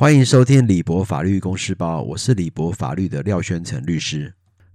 欢迎收听李博法律公司包，我是李博法律的廖宣成律师。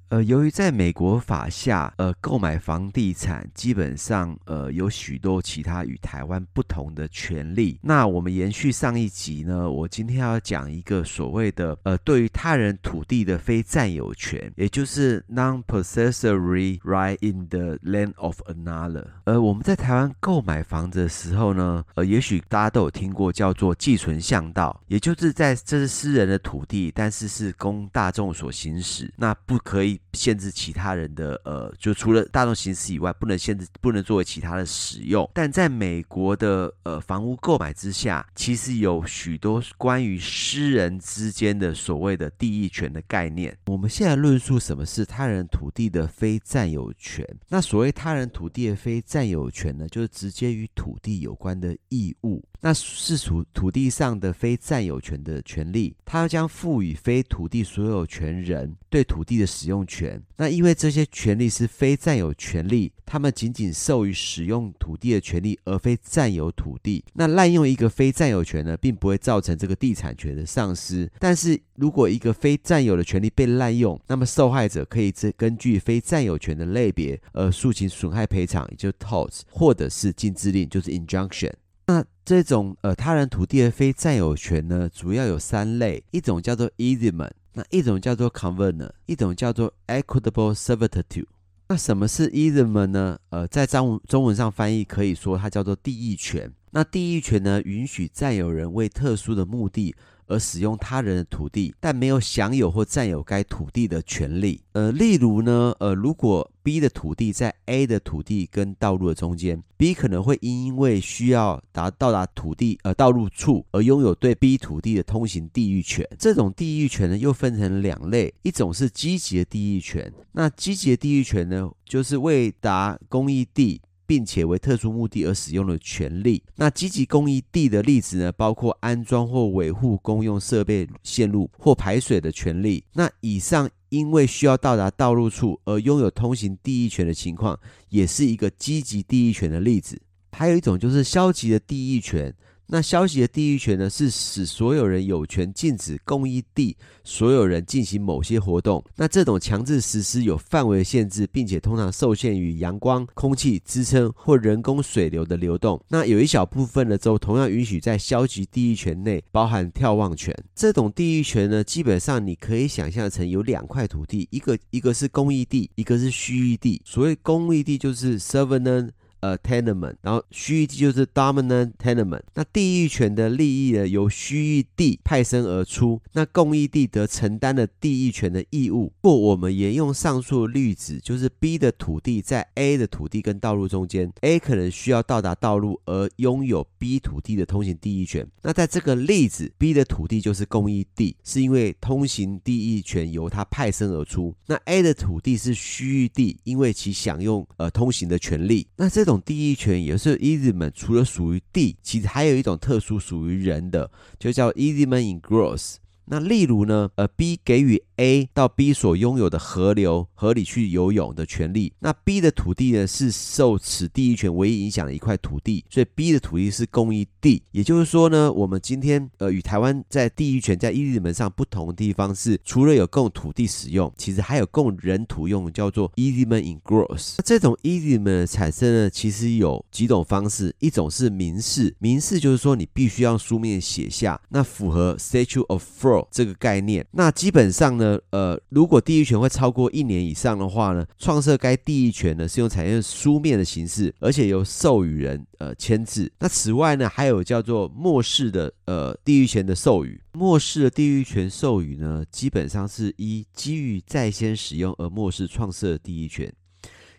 呃，由于在美国法下，呃，购买房地产基本上，呃，有许多其他与台湾不同的权利。那我们延续上一集呢，我今天要讲一个所谓的，呃，对于他人土地的非占有权，也就是 non-possessory right in the land of another。呃，我们在台湾购买房子的时候呢，呃，也许大家都有听过叫做寄存巷道，也就是在这是私人的土地，但是是供大众所行使，那不可以。限制其他人的呃，就除了大众行使以外，不能限制，不能作为其他的使用。但在美国的呃房屋购买之下，其实有许多关于私人之间的所谓的地役权的概念。我们现在论述什么是他人土地的非占有权。那所谓他人土地的非占有权呢，就是直接与土地有关的义务。那是属土地上的非占有权的权利，它将赋予非土地所有权人对土地的使用权。那因为这些权利是非占有权利，他们仅仅授予使用土地的权利，而非占有土地。那滥用一个非占有权呢，并不会造成这个地产权的丧失。但是如果一个非占有的权利被滥用，那么受害者可以这根据非占有权的类别而诉请损害赔偿，也就是 torts，或者是禁制令，就是 injunction。那这种呃他人土地的非占有权呢，主要有三类，一种叫做 easement，那一种叫做 covenant，一种叫做 equitable servitude。那什么是 easement 呢？呃，在中文中文上翻译可以说它叫做地役权。那地役权呢，允许占有人为特殊的目的。而使用他人的土地，但没有享有或占有该土地的权利。呃，例如呢，呃，如果 B 的土地在 A 的土地跟道路的中间，B 可能会因为需要达到达土地呃道路处而拥有对 B 土地的通行地域权。这种地域权呢，又分成两类，一种是积极的地域权。那积极的地域权呢，就是为达公益地。并且为特殊目的而使用的权利。那积极公益地的例子呢，包括安装或维护公用设备、线路或排水的权利。那以上因为需要到达道路处而拥有通行地役权的情况，也是一个积极地役权的例子。还有一种就是消极的地役权。那消极的地役权呢，是使所有人有权禁止公益地所有人进行某些活动。那这种强制实施有范围限制，并且通常受限于阳光、空气支撑或人工水流的流动。那有一小部分的州同样允许在消极地役权内包含眺望权。这种地役权呢，基本上你可以想象成有两块土地，一个一个是公益地，一个是虚域地。所谓公益地就是 Sovereign 呃，tenement，然后虚域地就是 dominant tenement。那地役权的利益呢，由虚域地派生而出，那共益地则承担了地役权的义务。不我们沿用上述的例子，就是 B 的土地在 A 的土地跟道路中间，A 可能需要到达道路而拥有 B 土地的通行地役权。那在这个例子，B 的土地就是共益地，是因为通行地役权由它派生而出。那 A 的土地是虚域地，因为其享用呃通行的权利。那这种第一权也是 easyman 除了属于地，其实还有一种特殊属于人的，就叫 easyman in gross。那例如呢，呃，B 给予 A 到 B 所拥有的河流河里去游泳的权利。那 B 的土地呢，是受此地役权唯一影响的一块土地，所以 B 的土地是公益地。也就是说呢，我们今天呃与台湾在地役权在 easement 上不同的地方是，除了有供土地使用，其实还有供人土用，叫做 easy 门 in gross。那这种 e a s y m e n 的产生呢，其实有几种方式，一种是民事，民事就是说你必须要书面写下，那符合 statute of fraud 这个概念，那基本上呢，呃，如果地役权会超过一年以上的话呢，创设该地役权呢是用采用书面的形式，而且由授予人呃签字。那此外呢，还有叫做默示的呃地役权的授予。默示的地域权授予呢，基本上是一基于在先使用而默示创设的地役权。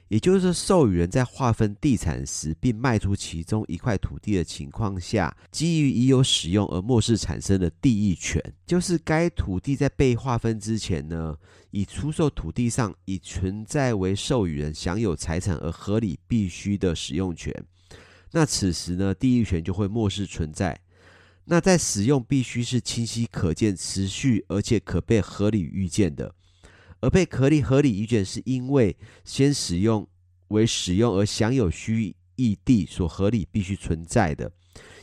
也就是，授予人在划分地产时，并卖出其中一块土地的情况下，基于已有使用而默示产生的地役权，就是该土地在被划分之前呢，已出售土地上已存在为授予人享有财产而合理必须的使用权。那此时呢，地役权就会默示存在。那在使用必须是清晰可见、持续而且可被合理预见的。而被合理合理预见，是因为先使用为使用而享有虚域地所合理必须存在的，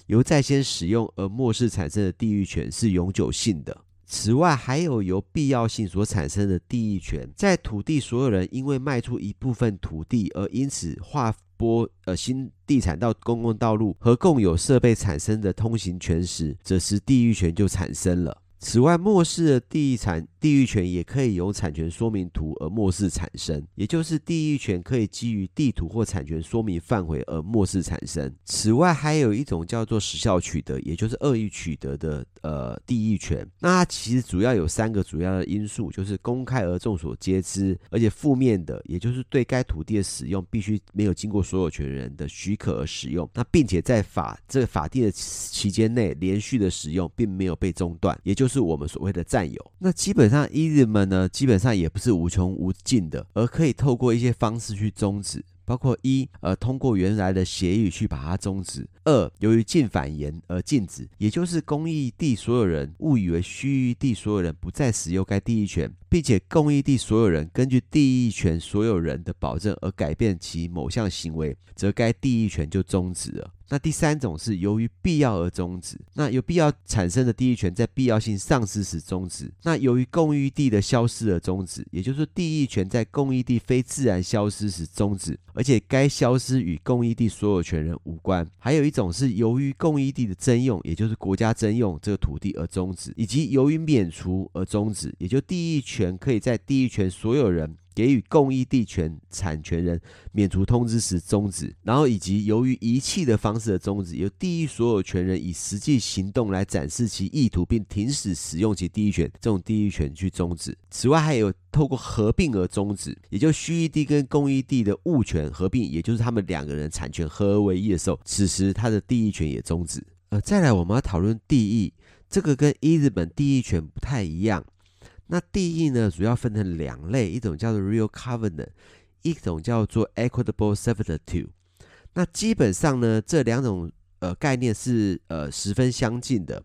由在先使用而漠视产生的地域权是永久性的。此外，还有由必要性所产生的地域权，在土地所有人因为卖出一部分土地而因此划拨呃新地产到公共道路和共有设备产生的通行权时，这时地域权就产生了。此外，漠视的地产地域权也可以由产权说明图而漠视产生，也就是地域权可以基于地图或产权说明范围而漠视产生。此外，还有一种叫做时效取得，也就是恶意取得的呃地域权。那它其实主要有三个主要的因素，就是公开而众所皆知，而且负面的，也就是对该土地的使用必须没有经过所有权人的许可而使用，那并且在法这个法定的期间内连续的使用，并没有被中断，也就是。是我们所谓的占有。那基本上，easement 呢，基本上也不是无穷无尽的，而可以透过一些方式去终止。包括一，呃，通过原来的协议去把它终止；二，由于禁反言而禁止，也就是公益地所有人误以为区域地所有人不再使用该地役权，并且公益地所有人根据地役权所有人的保证而改变其某项行为，则该地役权就终止了。那第三种是由于必要而终止，那有必要产生的地役权在必要性丧失时终止。那由于公益地的消失而终止，也就是说地役权在公益地非自然消失时终止，而且该消失与公益地所有权人无关。还有一种是由于公益地的征用，也就是国家征用这个土地而终止，以及由于免除而终止，也就地役权可以在地役权所有人。给予共益地权产权人免除通知时终止，然后以及由于遗弃的方式的终止，由地域所有权人以实际行动来展示其意图并停止使用其地域权，这种地域权去终止。此外，还有透过合并而终止，也就区域地跟共益地的物权合并，也就是他们两个人产权合而为一的时候，此时他的地域权也终止。呃，再来我们要讨论地役，这个跟一日本地役权不太一样。那地义呢，主要分成两类，一种叫做 real covenant，一种叫做 equitable servitude。那基本上呢，这两种呃概念是呃十分相近的。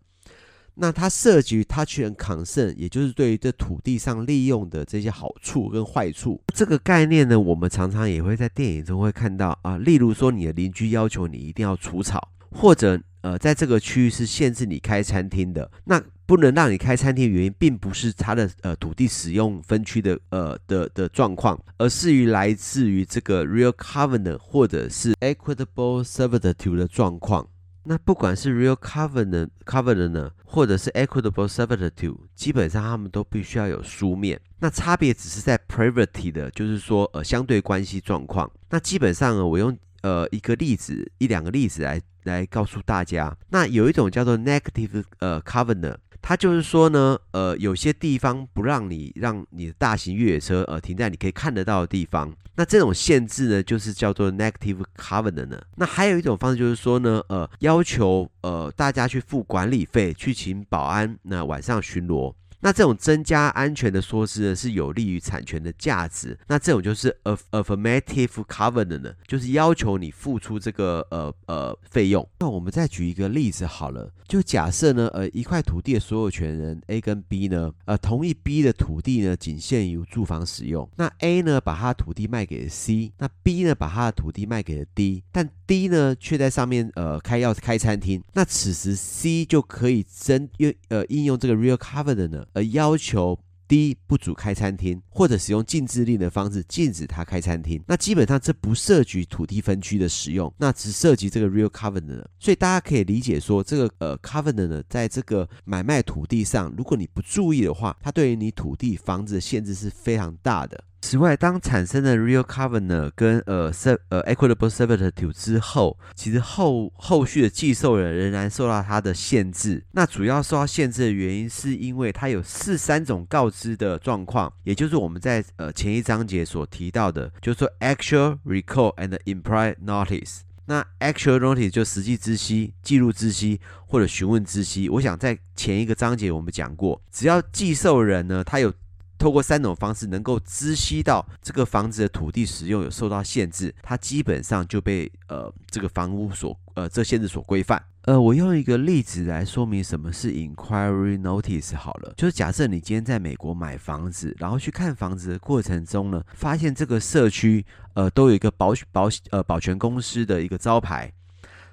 那它涉及 touch and concern，也就是对于这土地上利用的这些好处跟坏处。这个概念呢，我们常常也会在电影中会看到啊，例如说你的邻居要求你一定要除草，或者呃在这个区域是限制你开餐厅的，那。不能让你开餐厅的原因，并不是它的呃土地使用分区的呃的的状况，而是于来自于这个 real covenant 或者是 equitable servitude 的状况。那不管是 real covenant covenant 呢，或者是 equitable servitude，基本上他们都必须要有书面。那差别只是在 privity 的，就是说呃相对关系状况。那基本上呢，我用呃一个例子一两个例子来来告诉大家。那有一种叫做 negative 呃 covenant。他就是说呢，呃，有些地方不让你让你的大型越野车呃停在你可以看得到的地方，那这种限制呢，就是叫做 negative covenant 呢。那还有一种方式就是说呢，呃，要求呃大家去付管理费，去请保安，那晚上巡逻。那这种增加安全的措施呢，是有利于产权的价值。那这种就是 affirmative covenant 呢，就是要求你付出这个呃呃费用。那我们再举一个例子好了，就假设呢，呃，一块土地的所有权人 A 跟 B 呢，呃，同意 B 的土地呢仅限于住房使用。那 A 呢把他的土地卖给了 C，那 B 呢把他的土地卖给了 D，但 D 呢却在上面呃开要开餐厅。那此时 C 就可以征用呃应用这个 real covenant 呢。而要求低不准开餐厅，或者使用禁制令的方式禁止他开餐厅，那基本上这不涉及土地分区的使用，那只涉及这个 real covenant。所以大家可以理解说，这个呃 covenant 呢，在这个买卖土地上，如果你不注意的话，它对于你土地房子的限制是非常大的。此外，当产生的 real covenant 跟呃 se 呃 equitable servitude 之后，其实后后续的继受人仍然受到它的限制。那主要受到限制的原因，是因为它有四三种告知的状况，也就是我们在呃前一章节所提到的，就是说 actual recall and implied notice。那 actual notice 就实际知悉、记录知悉或者询问知悉。我想在前一个章节我们讲过，只要继受人呢，他有。透过三种方式能够知悉到这个房子的土地使用有受到限制，它基本上就被呃这个房屋所呃这限制所规范。呃，我用一个例子来说明什么是 inquiry notice 好了，就是假设你今天在美国买房子，然后去看房子的过程中呢，发现这个社区呃都有一个保保呃保全公司的一个招牌。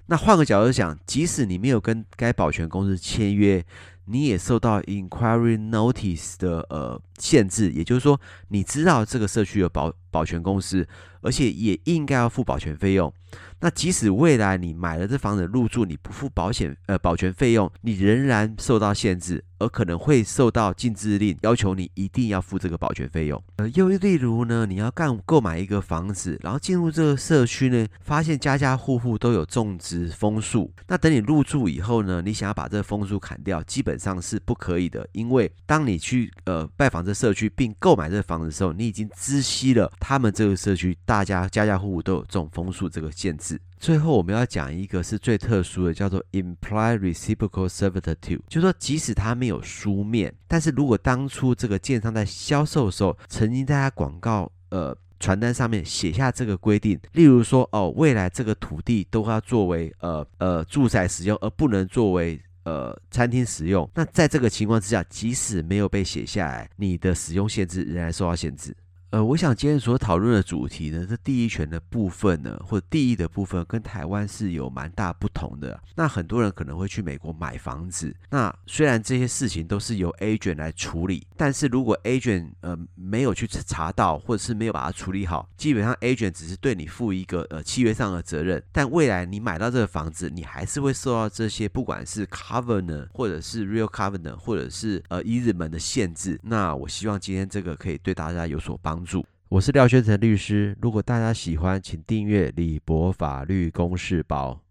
那换个角度想，即使你没有跟该保全公司签约，你也受到 inquiry notice 的呃限制，也就是说，你知道这个社区有保保全公司，而且也应该要付保全费用。那即使未来你买了这房子入住，你不付保险呃保全费用，你仍然受到限制，而可能会受到禁制令，要求你一定要付这个保全费用。呃，又例如呢，你要干购买一个房子，然后进入这个社区呢，发现家家户户都有种植枫树，那等你入住以后呢，你想要把这个枫树砍掉，基本上是不可以的，因为当你去呃拜访这社区并购买这房子的时候，你已经知悉了他们这个社区大家家家户户都有种枫树这个限制。最后我们要讲一个是最特殊的，叫做 implied reciprocal servitude，就说即使他没有书面，但是如果当初这个建商在销售的时候，曾经在他广告呃传单上面写下这个规定，例如说哦，未来这个土地都要作为呃呃住宅使用，而不能作为呃餐厅使用。那在这个情况之下，即使没有被写下来，你的使用限制仍然受到限制。呃，我想今天所讨论的主题呢，这地役权的部分呢，或者地役的部分，跟台湾是有蛮大不同的。那很多人可能会去美国买房子，那虽然这些事情都是由 agent 来处理，但是如果 agent 呃没有去查到，或者是没有把它处理好，基本上 agent 只是对你负一个呃契约上的责任，但未来你买到这个房子，你还是会受到这些不管是 covenant 或者是 real covenant 或者是呃 easement 的限制。那我希望今天这个可以对大家有所帮助。我是廖宣成律师，如果大家喜欢，请订阅李博法律公示包。